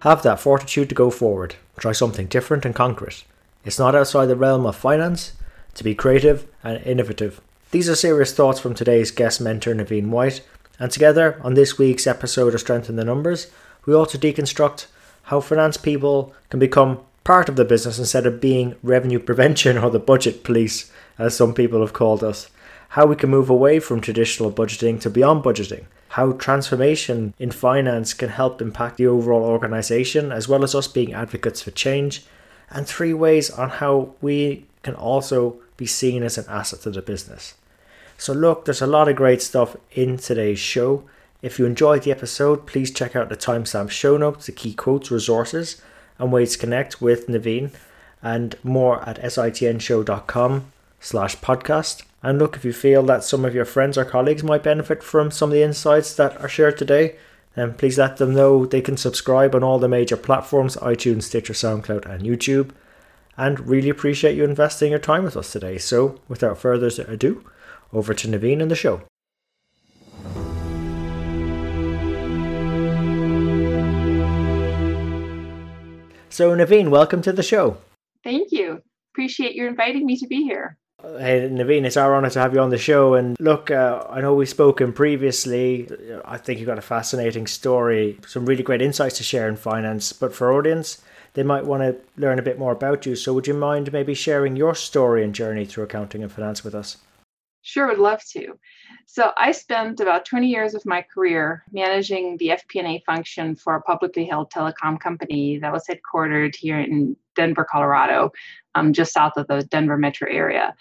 Have that fortitude to go forward, try something different and concrete. It's not outside the realm of finance to be creative and innovative. These are serious thoughts from today's guest mentor, Naveen White, and together on this week's episode of Strength in the Numbers, we also deconstruct how finance people can become part of the business instead of being revenue prevention or the budget police, as some people have called us. How we can move away from traditional budgeting to beyond budgeting how transformation in finance can help impact the overall organization, as well as us being advocates for change, and three ways on how we can also be seen as an asset to the business. So, look, there's a lot of great stuff in today's show. If you enjoyed the episode, please check out the timestamp show notes, the key quotes, resources, and ways to connect with Naveen, and more at sitnshow.com slash podcast. And look, if you feel that some of your friends or colleagues might benefit from some of the insights that are shared today, then please let them know they can subscribe on all the major platforms iTunes, Stitcher, SoundCloud, and YouTube. And really appreciate you investing your time with us today. So, without further ado, over to Naveen and the show. So, Naveen, welcome to the show. Thank you. Appreciate you inviting me to be here. Hey, Naveen, it's our honour to have you on the show. And look, uh, I know we've spoken previously. I think you've got a fascinating story, some really great insights to share in finance. But for audience, they might want to learn a bit more about you. So, would you mind maybe sharing your story and journey through accounting and finance with us? Sure, would love to. So, I spent about 20 years of my career managing the FP&A function for a publicly held telecom company that was headquartered here in Denver, Colorado, um, just south of the Denver metro area.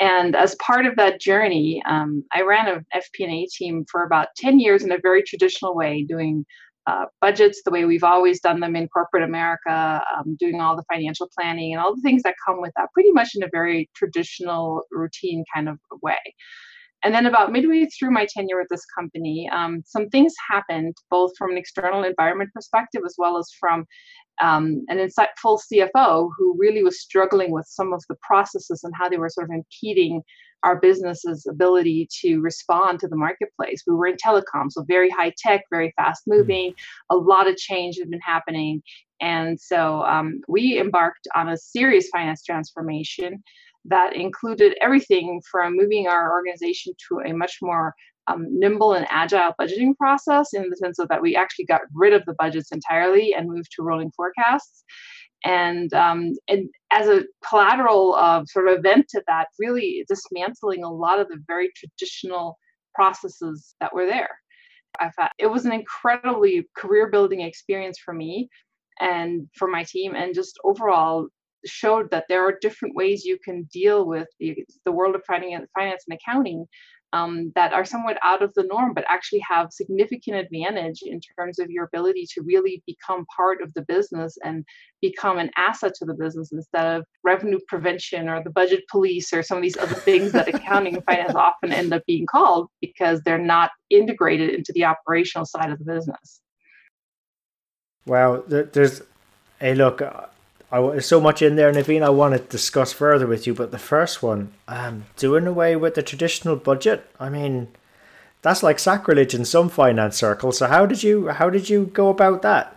And as part of that journey, um, I ran an FP&A team for about 10 years in a very traditional way, doing uh, budgets the way we've always done them in corporate America, um, doing all the financial planning and all the things that come with that, pretty much in a very traditional, routine kind of way. And then, about midway through my tenure with this company, um, some things happened, both from an external environment perspective as well as from um, an insightful CFO who really was struggling with some of the processes and how they were sort of impeding our business's ability to respond to the marketplace. We were in telecom, so very high tech, very fast hmm. moving, a lot of change had been happening. And so um, we embarked on a serious finance transformation that included everything from moving our organization to a much more um, nimble and agile budgeting process in the sense of that we actually got rid of the budgets entirely and moved to rolling forecasts. And, um, and as a collateral of sort of event to that, really dismantling a lot of the very traditional processes that were there. I thought it was an incredibly career building experience for me and for my team, and just overall showed that there are different ways you can deal with the, the world of finance, and accounting um, that are somewhat out of the norm, but actually have significant advantage in terms of your ability to really become part of the business and become an asset to the business instead of revenue prevention or the budget police or some of these other things that accounting and finance often end up being called because they're not integrated into the operational side of the business. Wow, there's, hey, look, I, there's so much in there, Naveen, I want to discuss further with you. But the first one, um, doing away with the traditional budget. I mean, that's like sacrilege in some finance circles. So how did you how did you go about that?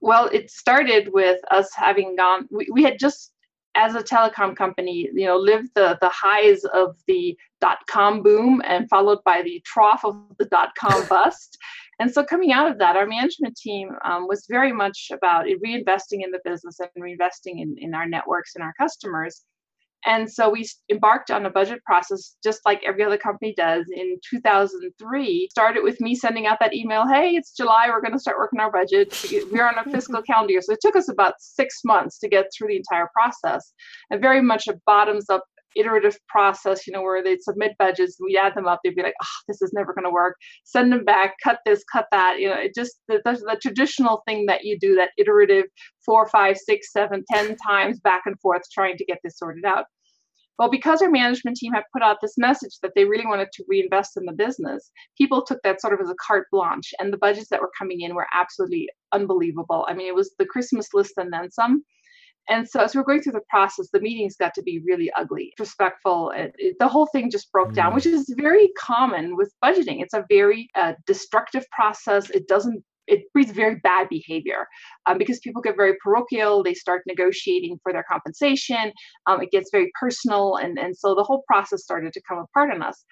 Well, it started with us having gone. We, we had just as a telecom company, you know, lived the, the highs of the dot com boom and followed by the trough of the dot com bust. And so, coming out of that, our management team um, was very much about reinvesting in the business and reinvesting in, in our networks and our customers. And so we embarked on a budget process just like every other company does in 2003. Started with me sending out that email, hey, it's July, we're going to start working our budget. We're on a fiscal calendar year. So it took us about six months to get through the entire process and very much a bottoms up iterative process, you know, where they'd submit budgets, we'd add them up, they'd be like, oh, this is never going to work. Send them back, cut this, cut that. You know, it just the, the, the, traditional thing that you do, that iterative four, five, six, seven, ten times back and forth trying to get this sorted out. Well, because our management team had put out this message that they really wanted to reinvest in the business, people took that sort of as a carte blanche, and the budgets that were coming in were absolutely unbelievable. I mean, it was the Christmas list and then some. And so, as we're going through the process, the meetings got to be really ugly, respectful. It, it, the whole thing just broke down, mm. which is very common with budgeting. It's a very uh, destructive process. It doesn't it breeds very bad behavior um, because people get very parochial they start negotiating for their compensation um, it gets very personal and, and so the whole process started to come apart on us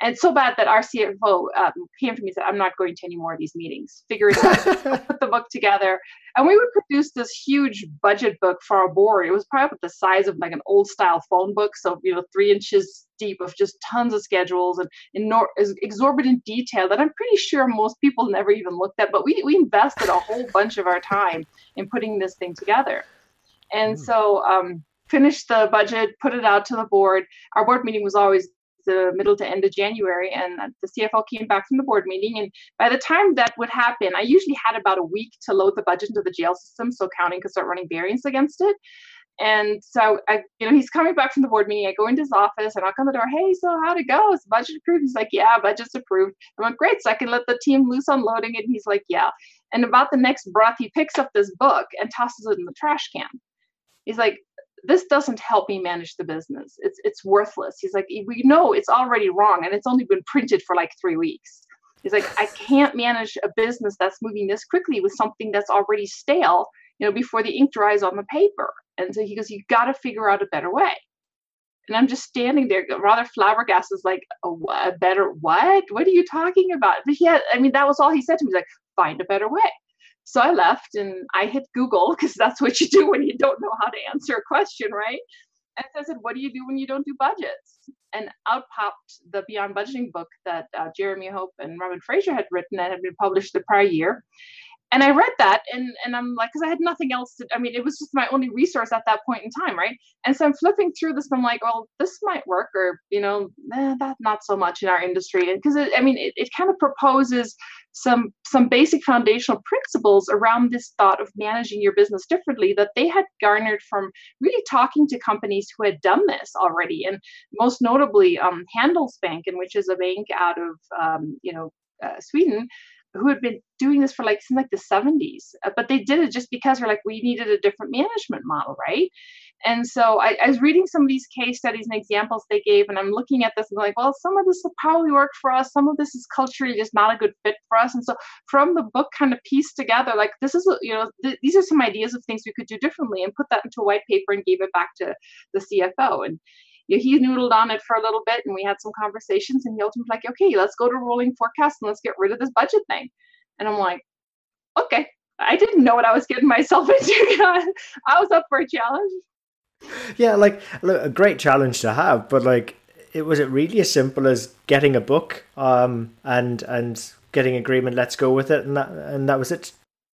and so bad that our CFO um, came to me and said, I'm not going to any more of these meetings. Figure it out, put the book together. And we would produce this huge budget book for our board. It was probably the size of like an old style phone book. So, you know, three inches deep of just tons of schedules and in exorbitant detail that I'm pretty sure most people never even looked at. But we, we invested a whole bunch of our time in putting this thing together. And mm. so, um, finished the budget, put it out to the board. Our board meeting was always the middle to end of January, and the CFO came back from the board meeting. And by the time that would happen, I usually had about a week to load the budget into the GL system, so accounting could start running variance against it. And so, I, you know, he's coming back from the board meeting. I go into his office. I knock on the door. Hey, so how'd it go? Is the budget approved? He's like, yeah, budget's approved. I'm like, great. So I can let the team loose on loading it. And he's like, yeah. And about the next breath, he picks up this book and tosses it in the trash can. He's like, this doesn't help me manage the business. It's it's worthless. He's like, we know it's already wrong, and it's only been printed for like three weeks. He's like, I can't manage a business that's moving this quickly with something that's already stale, you know, before the ink dries on the paper. And so he goes, you got to figure out a better way. And I'm just standing there, rather flabbergasted, like, a, a better what? What are you talking about? But he had, I mean, that was all he said to me. He's like, find a better way. So I left and I hit Google because that's what you do when you don't know how to answer a question, right? And I said, What do you do when you don't do budgets? And out popped the Beyond Budgeting book that uh, Jeremy Hope and Robin Fraser had written and had been published the prior year and I read that and and I'm like, because I had nothing else to. I mean, it was just my only resource at that point in time, right? And so I'm flipping through this, and I'm like, well, this might work, or you know, eh, that not so much in our industry, And because I mean, it, it kind of proposes some some basic foundational principles around this thought of managing your business differently that they had garnered from really talking to companies who had done this already, and most notably, um, Handelsbanken, which is a bank out of um, you know uh, Sweden who had been doing this for like since like the 70s uh, but they did it just because we're like we needed a different management model right? And so I, I, was reading some of these case studies and examples they gave and i'm looking at this and like well some of this will probably work for us. Some of this is culturally just not a good fit for us. And so from the book kind of pieced together like this is you know th- these are some ideas of things we could do differently and put that into a white paper and gave it back to the cfo and he noodled on it for a little bit and we had some conversations and he ultimately was like, okay, let's go to rolling forecast and let's get rid of this budget thing. And I'm like, okay. I didn't know what I was getting myself into. I was up for a challenge. Yeah, like look, a great challenge to have, but like it was it really as simple as getting a book um and and getting agreement let's go with it and that and that was it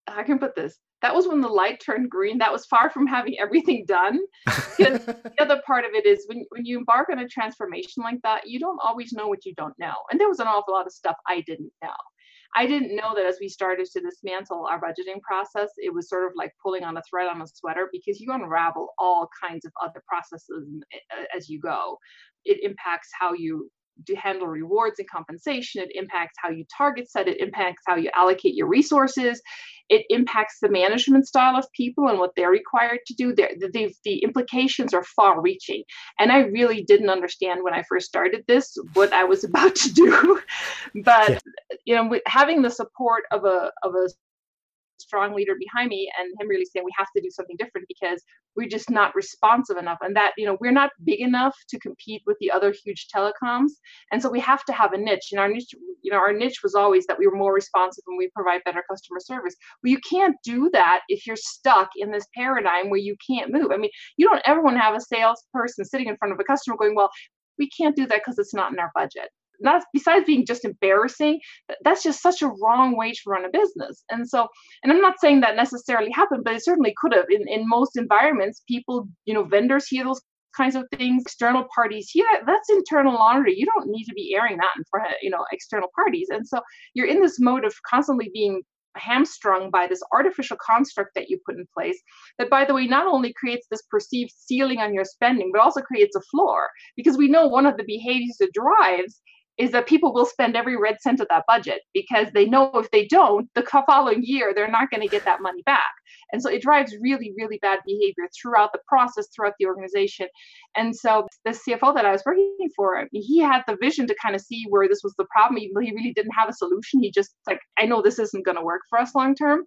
i can put this that was when the light turned green. That was far from having everything done. the other part of it is when, when you embark on a transformation like that, you don't always know what you don't know. And there was an awful lot of stuff I didn't know. I didn't know that as we started to dismantle our budgeting process, it was sort of like pulling on a thread on a sweater because you unravel all kinds of other processes uh, as you go. It impacts how you to handle rewards and compensation. It impacts how you target set. It impacts how you allocate your resources. It impacts the management style of people and what they're required to do. The, the implications are far reaching. And I really didn't understand when I first started this what I was about to do. but, yeah. you know, having the support of a, of a strong leader behind me and him really saying we have to do something different because we're just not responsive enough. And that you know we're not big enough to compete with the other huge telecoms. And so we have to have a niche. And our niche you know our niche was always that we were more responsive and we provide better customer service. Well you can't do that if you're stuck in this paradigm where you can't move. I mean you don't ever want to have a salesperson sitting in front of a customer going well we can't do that because it's not in our budget that's besides being just embarrassing that's just such a wrong way to run a business and so and i'm not saying that necessarily happened but it certainly could have in, in most environments people you know vendors hear those kinds of things. External parties, yeah, that's internal laundry. You don't need to be airing that in front of you know external parties. And so you're in this mode of constantly being hamstrung by this artificial construct that you put in place that by the way not only creates this perceived ceiling on your spending but also creates a floor because we know one of the behaviors that drives is that people will spend every red cent of that budget because they know if they don't, the following year, they're not going to get that money back. And so it drives really, really bad behavior throughout the process, throughout the organization. And so the CFO that I was working for, he had the vision to kind of see where this was the problem, even though he really didn't have a solution. He just like, I know this isn't going to work for us long term.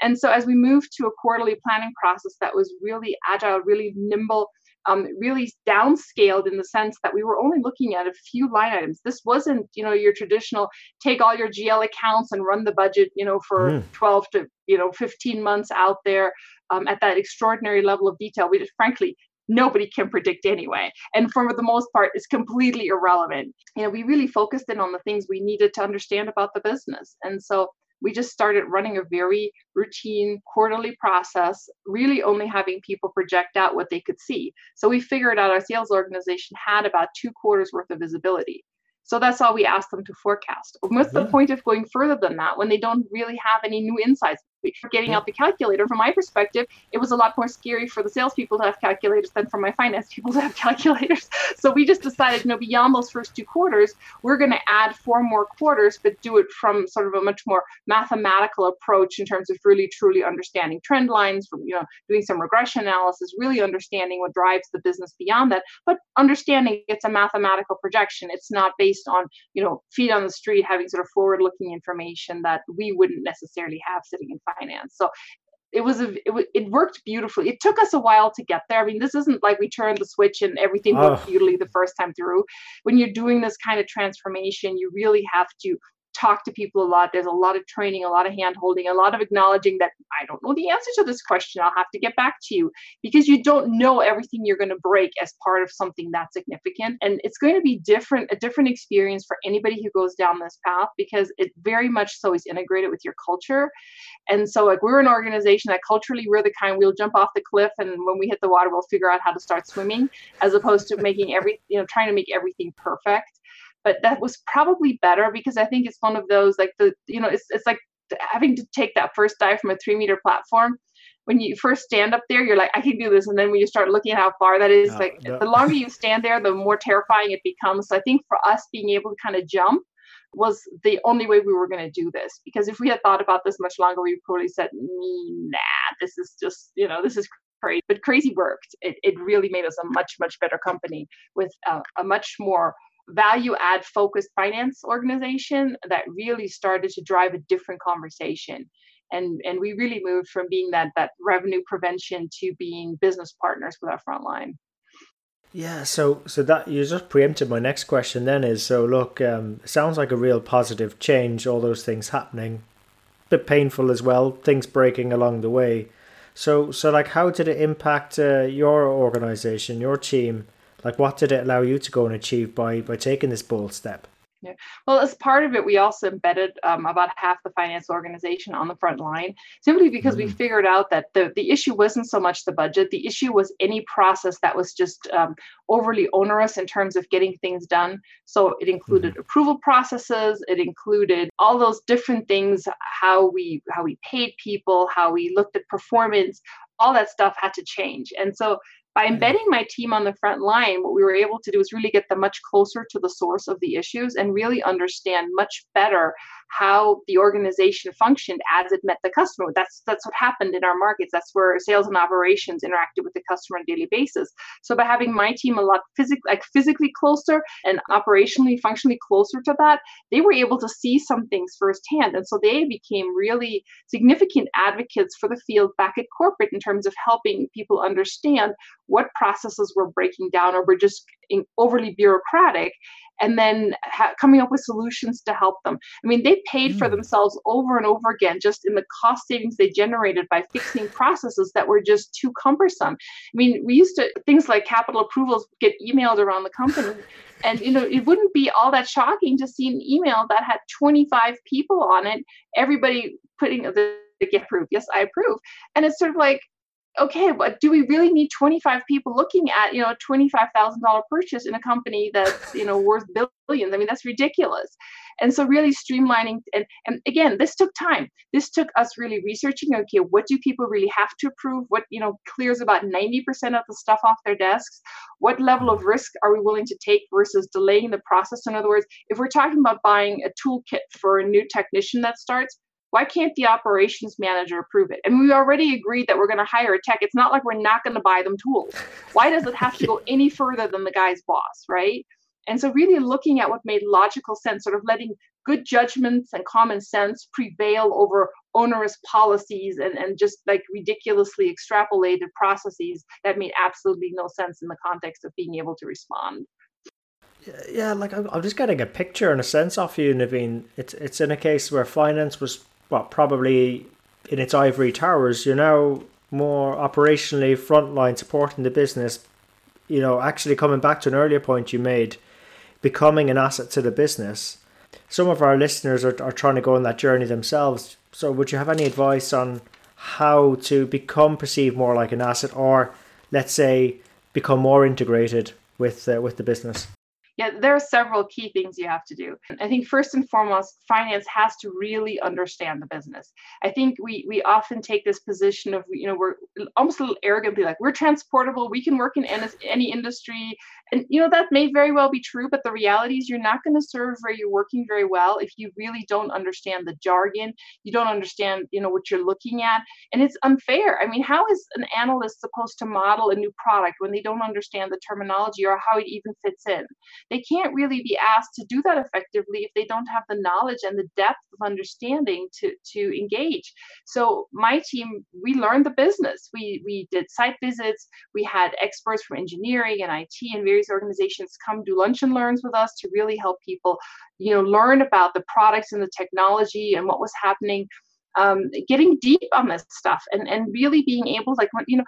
And so as we moved to a quarterly planning process that was really agile, really nimble, um, really downscaled in the sense that we were only looking at a few line items. This wasn't, you know, your traditional take all your GL accounts and run the budget, you know, for mm. 12 to, you know, 15 months out there um, at that extraordinary level of detail. We just, frankly, nobody can predict anyway and for the most part it's completely irrelevant you know we really focused in on the things we needed to understand about the business and so we just started running a very routine quarterly process, really only having people project out what they could see. So we figured out our sales organization had about two quarters worth of visibility. So that's all we asked them to forecast. What's yeah. the mm-hmm. point of going further than that when they don't really have any new insights? For getting out the calculator. From my perspective, it was a lot more scary for the salespeople to have calculators than for my finance people to have calculators. So we just decided, you know, beyond those first two quarters, we're going to add four more quarters, but do it from sort of a much more mathematical approach in terms of really truly understanding trend lines, from you know, doing some regression analysis, really understanding what drives the business beyond that, but understanding it's a mathematical projection. It's not based on, you know, feet on the street having sort of forward-looking information that we wouldn't necessarily have sitting in finance. So it was a it, it, worked beautifully. It took us a while to get there. I mean, this isn't like we turned the switch and everything worked oh. beautifully the first time through. When you're doing this kind of transformation, you really have to talk to people a lot. There's a lot of training, a lot of hand holding, a lot of acknowledging that I don't know the answer to this question. I'll have to get back to you because you don't know everything you're going to break as part of something that significant. And it's going to be different, a different experience for anybody who goes down this path because it very much so is integrated with your culture. And so like we're an organization that culturally we're the kind we'll jump off the cliff and when we hit the water we'll figure out how to start swimming as opposed to making every you know trying to make everything perfect but that was probably better because I think it's one of those like the you know it's it's like having to take that first dive from a three meter platform. When you first stand up there, you're like, I can do this, and then when you start looking at how far that is, like the longer you stand there, the more terrifying it becomes. So I think for us, being able to kind of jump was the only way we were going to do this. Because if we had thought about this much longer, we probably said, nah, this is just, you know, this is crazy. But crazy worked. It, it really made us a much, much better company with a, a much more value add focused finance organization that really started to drive a different conversation. And and we really moved from being that that revenue prevention to being business partners with our frontline. Yeah so so that you just preempted my next question then is so look um, sounds like a real positive change all those things happening. Bit painful as well things breaking along the way. So so like how did it impact uh, your organization your team like, what did it allow you to go and achieve by by taking this bold step? Yeah. Well, as part of it, we also embedded um, about half the finance organization on the front line, simply because mm. we figured out that the, the issue wasn't so much the budget. The issue was any process that was just um, overly onerous in terms of getting things done. So it included mm. approval processes. It included all those different things, how we how we paid people, how we looked at performance. All that stuff had to change. And so by mm-hmm. embedding my team on the front line, what we were able to do is really get them much closer to the source of the issues and really understand much better how the organization functioned as it met the customer. That's that's what happened in our markets. That's where sales and operations interacted with the customer on a daily basis. So by having my team a lot physically like physically closer and operationally functionally closer to that, they were able to see some things firsthand. And so they became really significant advocates for the field back at corporate in terms of helping people understand what processes were breaking down or were just overly bureaucratic and then ha- coming up with solutions to help them. I mean, they paid mm. for themselves over and over again just in the cost savings they generated by fixing processes that were just too cumbersome. I mean, we used to things like capital approvals get emailed around the company. And you know, it wouldn't be all that shocking to see an email that had 25 people on it, everybody putting the get approved. Yes, I approve. And it's sort of like, okay, but do we really need 25 people looking at, you know, a $25,000 purchase in a company that's, you know, worth billions? I mean, that's ridiculous. And so really streamlining and, and again, this took time. This took us really researching, okay, what do people really have to approve? What, you know, clears about 90% of the stuff off their desks? What level of risk are we willing to take versus delaying the process? In other words, if we're talking about buying a toolkit for a new technician that starts, why can't the operations manager approve it? And we already agreed that we're going to hire a tech. It's not like we're not going to buy them tools. Why does it have to go any further than the guy's boss, right? And so, really looking at what made logical sense, sort of letting good judgments and common sense prevail over onerous policies and, and just like ridiculously extrapolated processes that made absolutely no sense in the context of being able to respond. Yeah, like I'm just getting a picture and a sense off you, Naveen. It's it's in a case where finance was well, probably in its ivory towers, you're now more operationally frontline supporting the business. You know, actually coming back to an earlier point you made, becoming an asset to the business. Some of our listeners are, are trying to go on that journey themselves. So, would you have any advice on how to become perceived more like an asset, or let's say, become more integrated with uh, with the business? Yeah, there are several key things you have to do. I think first and foremost, finance has to really understand the business. I think we we often take this position of you know we're almost a little arrogantly like we're transportable, we can work in any, any industry, and you know that may very well be true. But the reality is you're not going to serve where you're working very well if you really don't understand the jargon, you don't understand you know what you're looking at, and it's unfair. I mean, how is an analyst supposed to model a new product when they don't understand the terminology or how it even fits in? they can't really be asked to do that effectively if they don't have the knowledge and the depth of understanding to to engage so my team we learned the business we we did site visits we had experts from engineering and it and various organizations come do lunch and learns with us to really help people you know learn about the products and the technology and what was happening. Um, getting deep on this stuff and, and really being able like you know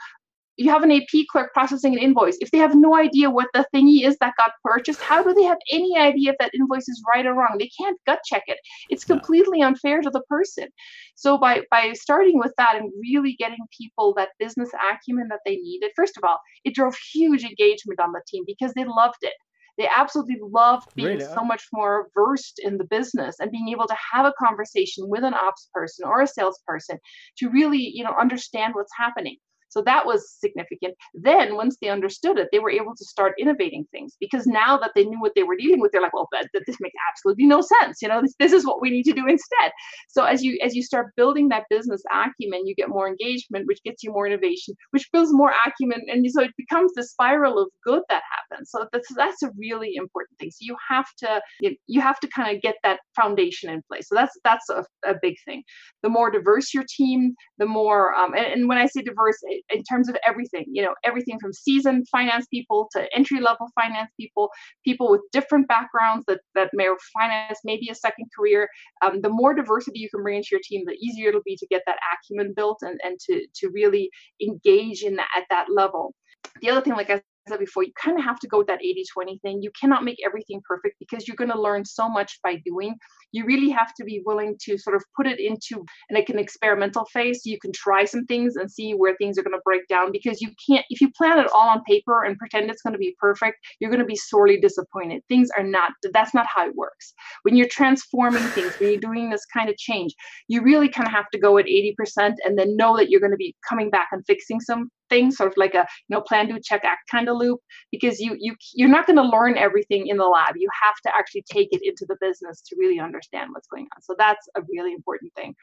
you have an AP clerk processing an invoice. If they have no idea what the thingy is that got purchased, how do they have any idea if that invoice is right or wrong? They can't gut check it. It's completely unfair to the person. So by by starting with that and really getting people that business acumen that they needed, first of all, it drove huge engagement on the team because they loved it. They absolutely loved being really? so much more versed in the business and being able to have a conversation with an ops person or a salesperson to really, you know, understand what's happening. So that was significant. Then, once they understood it, they were able to start innovating things because now that they knew what they were dealing with, they're like, well, that, that this makes absolutely no sense. You know, this, this is what we need to do instead. So as you as you start building that business acumen, you get more engagement, which gets you more innovation, which builds more acumen, and so it becomes the spiral of good that happens. So that's that's a really important thing. So you have to you, have to kind of get that foundation in place. So that's that's a, a big thing. The more diverse your team, the more um, and, and when I say diverse, in terms of everything, you know, everything from seasoned finance people to entry level finance people, people with different backgrounds that, that may finance, maybe a second career. Um, the more diversity you can bring into your team, the easier it'll be to get that acumen built and, and to, to really engage in that at that level. The other thing, like I said before, you kind of have to go with that 80 20 thing. You cannot make everything perfect because you're going to learn so much by doing. You really have to be willing to sort of put it into like an experimental phase. So you can try some things and see where things are going to break down because you can't, if you plan it all on paper and pretend it's going to be perfect, you're going to be sorely disappointed. Things are not, that's not how it works. When you're transforming things, when you're doing this kind of change, you really kind of have to go at 80% and then know that you're going to be coming back and fixing some things, sort of like a you know plan do check act kind of loop, because you you you're not going to learn everything in the lab. You have to actually take it into the business to really understand what's going on. So that's a really important thing.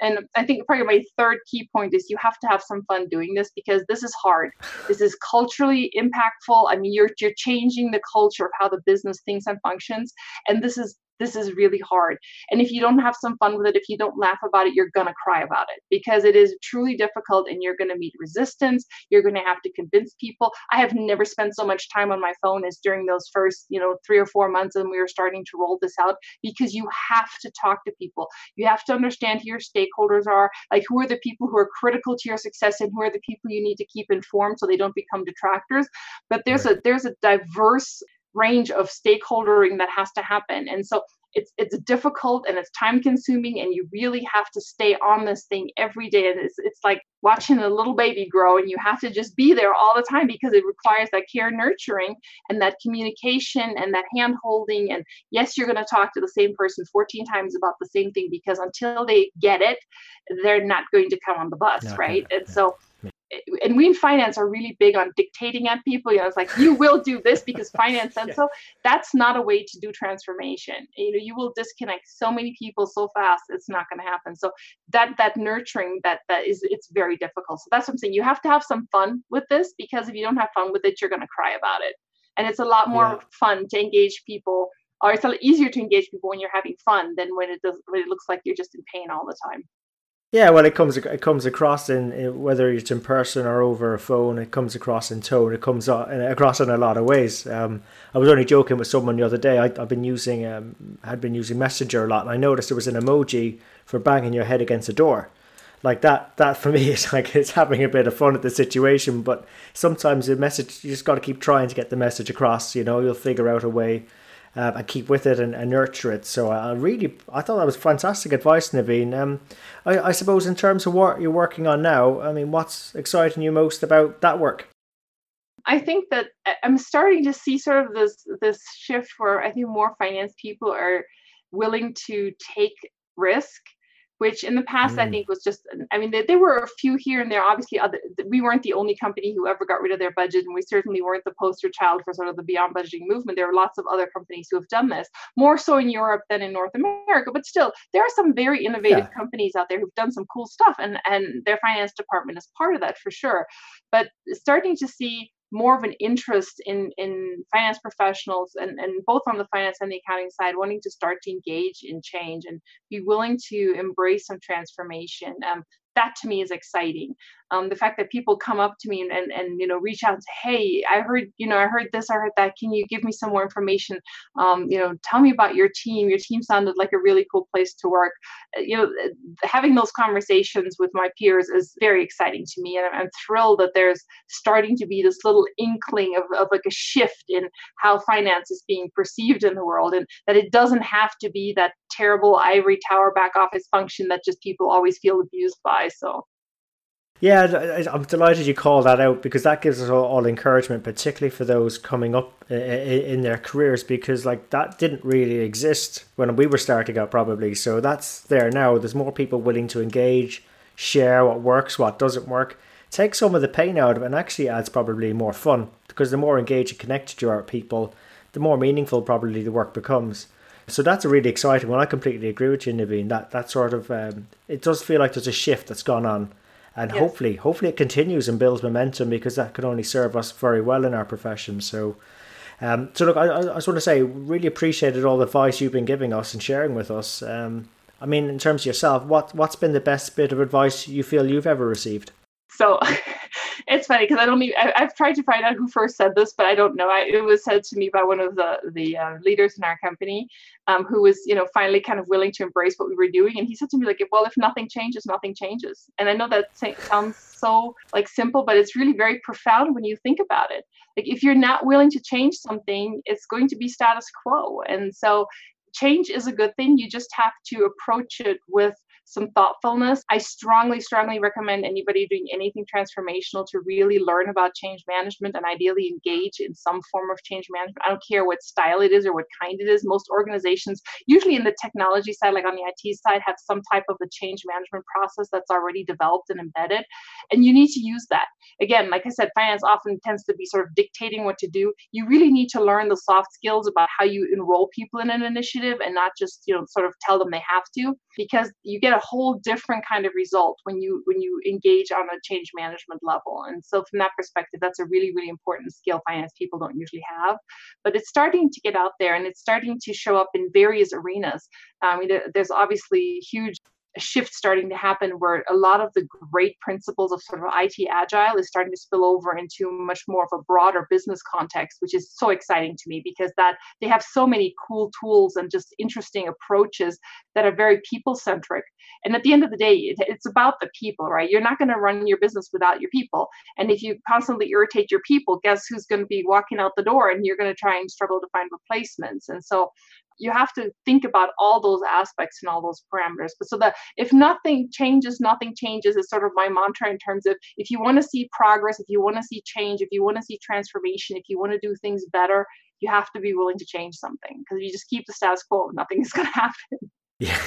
And I think probably my third key point is you have to have some fun doing this because this is hard. This is culturally impactful. I mean, you're you're changing the culture of how the business thinks and functions, and this is this is really hard. And if you don't have some fun with it, if you don't laugh about it, you're going to cry about it because it is truly difficult and you're going to meet resistance. You're going to have to convince people. I have never spent so much time on my phone as during those first, you know, three or four months when we were starting to roll this out because you have to talk to people. You have to understand who your stakeholders are, like who are the people who are critical to your success and who are the people you need to keep informed so they don't become detractors. But there's right. a there's a diverse range of stakeholdering that has to happen. And so it's it's difficult and it's time consuming and you really have to stay on this thing every day. And it's, it's like watching a little baby grow and you have to just be there all the time because it requires that care nurturing and that communication and that hand holding and yes you're going to talk to the same person 14 times about the same thing because until they get it they're not going to come on the bus right? and so and we in finance are really big on dictating at people. You know, it's like you will do this because finance said yeah. so. That's not a way to do transformation. You know, you will disconnect so many people so fast. It's not going to happen. So that that nurturing that that is it's very difficult. So that's what I'm saying. You have to have some fun with this because if you don't have fun with it, you're going to cry about it. And it's a lot more yeah. fun to engage people, or it's a lot easier to engage people when you're having fun than when it does when it looks like you're just in pain all the time. Yeah, well, it comes it comes across in, whether it's in person or over a phone. It comes across in tone. It comes across in a lot of ways. Um, I was only joking with someone the other day. I, have been using um, had been using Messenger a lot, and I noticed there was an emoji for banging your head against a door. Like that, that for me is like it's having a bit of fun at the situation. But sometimes the message you just got to keep trying to get the message across. You know, you'll figure out a way uh, and keep with it and, and, nurture it. So I really, I thought that was fantastic advice, Naveen. Um, I, I suppose in terms of what you're working on now, I mean, what's exciting you most about that work? I think that I'm starting to see sort of this this shift where I think more finance people are willing to take risk which in the past mm. I think was just I mean there, there, were a few here and there obviously other we weren't the only company who ever got rid of their budget and we certainly weren't the poster child for sort of the beyond budgeting movement there are lots of other companies who have done this more so in Europe than in North America but still there are some very innovative yeah. companies out there who've done some cool stuff and and their finance department is part of that for sure but starting to see more of an interest in in finance professionals and, and both on the finance and the accounting side wanting to start to engage in change and be willing to embrace some transformation. Um, that to me is exciting um, the fact that people come up to me and, and, and you know reach out hey i heard you know i heard this i heard that. Can you give me some more information? Um, you know tell me about your team. Your team sounded like a really cool place to work. Uh, you know having those conversations with my peers is very exciting to me and i'm, I'm thrilled that there's starting to be this little inkling of, of like a shift in how finance is being perceived in the world and that it doesn't have to be that terrible ivory tower back office function that just people always feel abused by so yeah, I'm delighted you call that out because that gives us all, all encouragement, particularly for those coming up in their careers, because like that didn't really exist when we were starting out, probably. So that's there now. There's more people willing to engage, share what works, what doesn't work, take some of the pain out of it, and actually adds probably more fun because the more engaged and connected you are with people, the more meaningful probably the work becomes. So that's a really exciting one. I completely agree with you, Naveen. That that sort of um, it does feel like there's a shift that's gone on and yes. hopefully hopefully it continues and builds momentum because that could only serve us very well in our profession. So um, so look I, I just want to say really appreciated all the advice you've been giving us and sharing with us. Um, I mean in terms of yourself what what's been the best bit of advice you feel you've ever received? So it's funny because I don't even, I, have tried to find out who first said this, but I don't know. I, it was said to me by one of the the uh, leaders in our company, um, who was you know finally kind of willing to embrace what we were doing, and he said to me like, well, if nothing changes, nothing changes. And I know that sounds so like simple, but it's really very profound when you think about it. Like if you're not willing to change something, it's going to be status quo, and so change is a good thing. You just have to approach it with some thoughtfulness. I strongly, strongly recommend anybody doing anything transformational to really learn about change management and ideally engage in some form of change management. I don't care what style it is or what kind it is. Most organizations, usually in the technology side, like on the IT side, have some type of a change management process that's already developed and embedded. And you need to use that. Again, like I said, finance often tends to be sort of dictating what to do. You really need to learn the soft skills about how you enroll people in an initiative and not just, you know, sort of tell them they have to, because you get a whole different kind of result when you when you engage on a change management level. And so from that perspective that's a really really important skill finance people don't usually have. But it's starting to get out there and it's starting to show up in various arenas. I mean there's obviously huge shift starting to happen where a lot of the great principles of sort of IT agile is starting to spill over into much more of a broader business context, which is so exciting to me because that they have so many cool tools and just interesting approaches that are very people centric. And at the end of the day, it, it's about the people, right? You're not going to run your business without your people. And if you constantly irritate your people, guess who's going to be walking out the door and you're going to try and struggle to find replacements. And so you have to think about all those aspects and all those parameters. But so that if nothing changes, nothing changes is sort of my mantra in terms of if you want to see progress, if you want to see change, if you want to see transformation, if you want to do things better, you have to be willing to change something because if you just keep the status quo, nothing is going to happen. Yeah.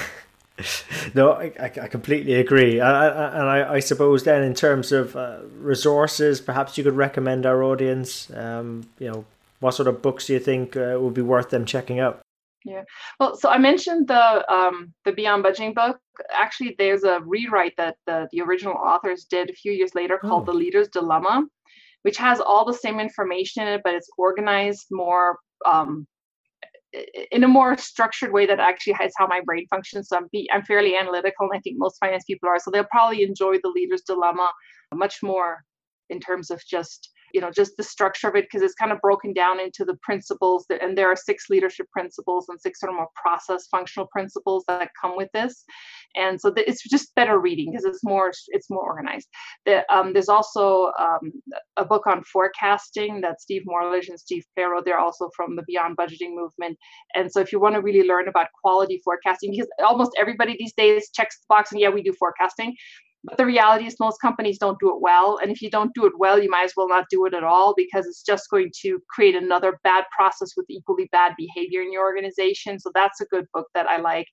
no, I, I completely agree. I, and I, I suppose then, in terms of uh, resources, perhaps you could recommend our audience. Um, you know, what sort of books do you think uh, would be worth them checking out? Yeah. Well, so I mentioned the um, the Beyond Budgeting book. Actually, there's a rewrite that the, the original authors did a few years later called oh. The Leader's Dilemma, which has all the same information in it, but it's organized more um, in a more structured way that actually has how my brain functions. So I'm, be, I'm fairly analytical, and I think most finance people are. So they'll probably enjoy the Leader's Dilemma much more in terms of just you know just the structure of it because it's kind of broken down into the principles that, and there are six leadership principles and six sort of more process functional principles that come with this. And so the, it's just better reading because it's more it's more organized. The, um, there's also um, a book on forecasting that steve Morlidge and steve farrow they're also from the beyond budgeting movement. And so if you want to really learn about quality forecasting because almost everybody these days checks the box and yeah we do forecasting but the reality is, most companies don't do it well. And if you don't do it well, you might as well not do it at all because it's just going to create another bad process with equally bad behavior in your organization. So that's a good book that I like.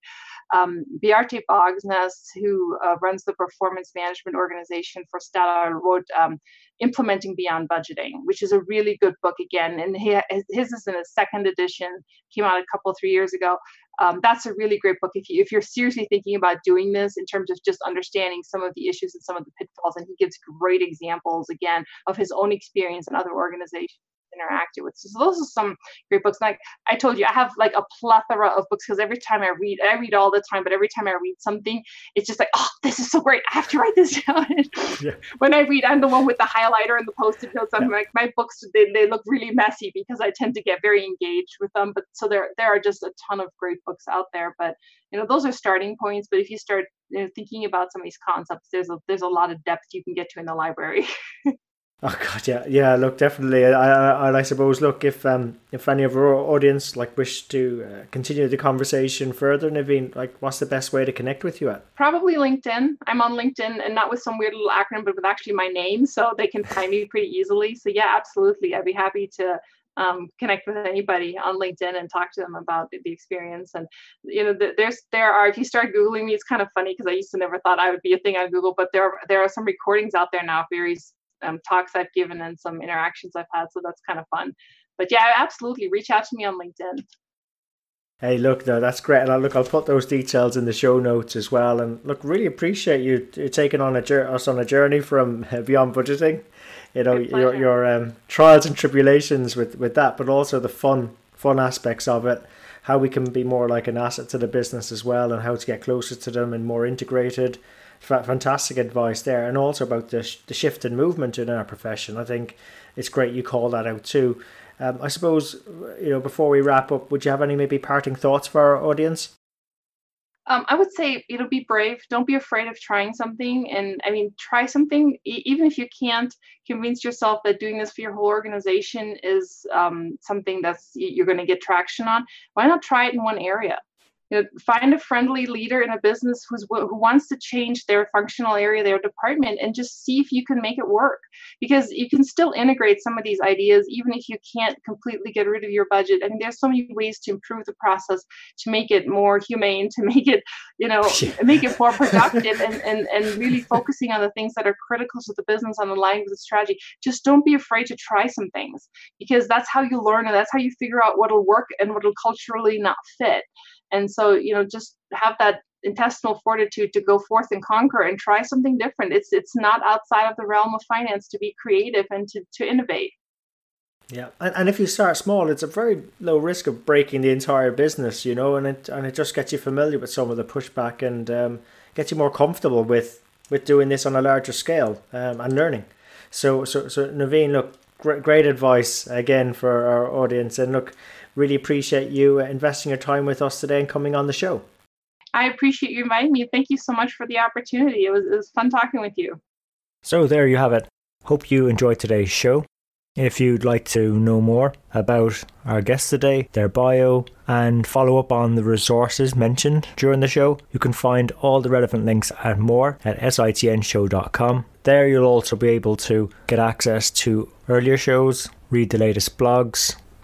Um, Bogsnes, who uh, runs the performance management organization for Statoil, wrote um, Implementing Beyond Budgeting, which is a really good book again. And he, his is in a second edition, came out a couple, three years ago. Um, that's a really great book if you if you're seriously thinking about doing this in terms of just understanding some of the issues and some of the pitfalls. And he gives great examples again of his own experience and other organizations interacted with. So those are some great books. Like I told you, I have like a plethora of books because every time I read, I read all the time, but every time I read something, it's just like, oh, this is so great. I have to write this down. yeah. When I read, I'm the one with the highlighter and the post-it notes. I'm yeah. like, my books, they, they look really messy because I tend to get very engaged with them. But so there, there are just a ton of great books out there. But you know, those are starting points. But if you start you know, thinking about some of these concepts, there's a there's a lot of depth you can get to in the library. Oh god, yeah, yeah. Look, definitely. I, I, I suppose, look, if um, if any of our audience like wish to uh, continue the conversation further, Naveen, like, what's the best way to connect with you at? Probably LinkedIn. I'm on LinkedIn, and not with some weird little acronym, but with actually my name, so they can find me pretty easily. So yeah, absolutely. I'd be happy to um, connect with anybody on LinkedIn and talk to them about the, the experience. And you know, the, there's there are if you start googling me, it's kind of funny because I used to never thought I would be a thing on Google, but there there are some recordings out there now, very um, talks I've given and some interactions I've had. So that's kind of fun. But yeah, absolutely reach out to me on LinkedIn. Hey, look, no, that's great. And I'll, look, I'll put those details in the show notes as well. And look, really appreciate you taking on a us on a journey from beyond budgeting. You know, your your um, trials and tribulations with with that, but also the fun fun aspects of it. How we can be more like an asset to the business as well, and how to get closer to them and more integrated fantastic advice there, and also about the, sh- the shift in movement in our profession. I think it's great you call that out too. Um, I suppose you know before we wrap up, would you have any maybe parting thoughts for our audience? Um, I would say you know be brave. Don't be afraid of trying something, and I mean try something even if you can't convince yourself that doing this for your whole organization is um, something that's you're going to get traction on. Why not try it in one area? You know, find a friendly leader in a business who's who wants to change their functional area, their department, and just see if you can make it work. Because you can still integrate some of these ideas, even if you can't completely get rid of your budget. I mean, there's so many ways to improve the process, to make it more humane, to make it, you know, make it more productive, and, and and really focusing on the things that are critical to the business on the line of the strategy. Just don't be afraid to try some things, because that's how you learn, and that's how you figure out what'll work and what'll culturally not fit. And so, you know, just have that intestinal fortitude to go forth and conquer and try something different. It's it's not outside of the realm of finance to be creative and to, to innovate. Yeah, and, and if you start small, it's a very low risk of breaking the entire business, you know, and it and it just gets you familiar with some of the pushback and um, gets you more comfortable with with doing this on a larger scale um, and learning. So so so Naveen, look, great great advice again for our audience, and look, Really appreciate you uh, investing your time with us today and coming on the show. I appreciate you inviting me. Thank you so much for the opportunity. It was, it was fun talking with you. So, there you have it. Hope you enjoyed today's show. If you'd like to know more about our guests today, their bio, and follow up on the resources mentioned during the show, you can find all the relevant links and more at sitnshow.com. There, you'll also be able to get access to earlier shows, read the latest blogs.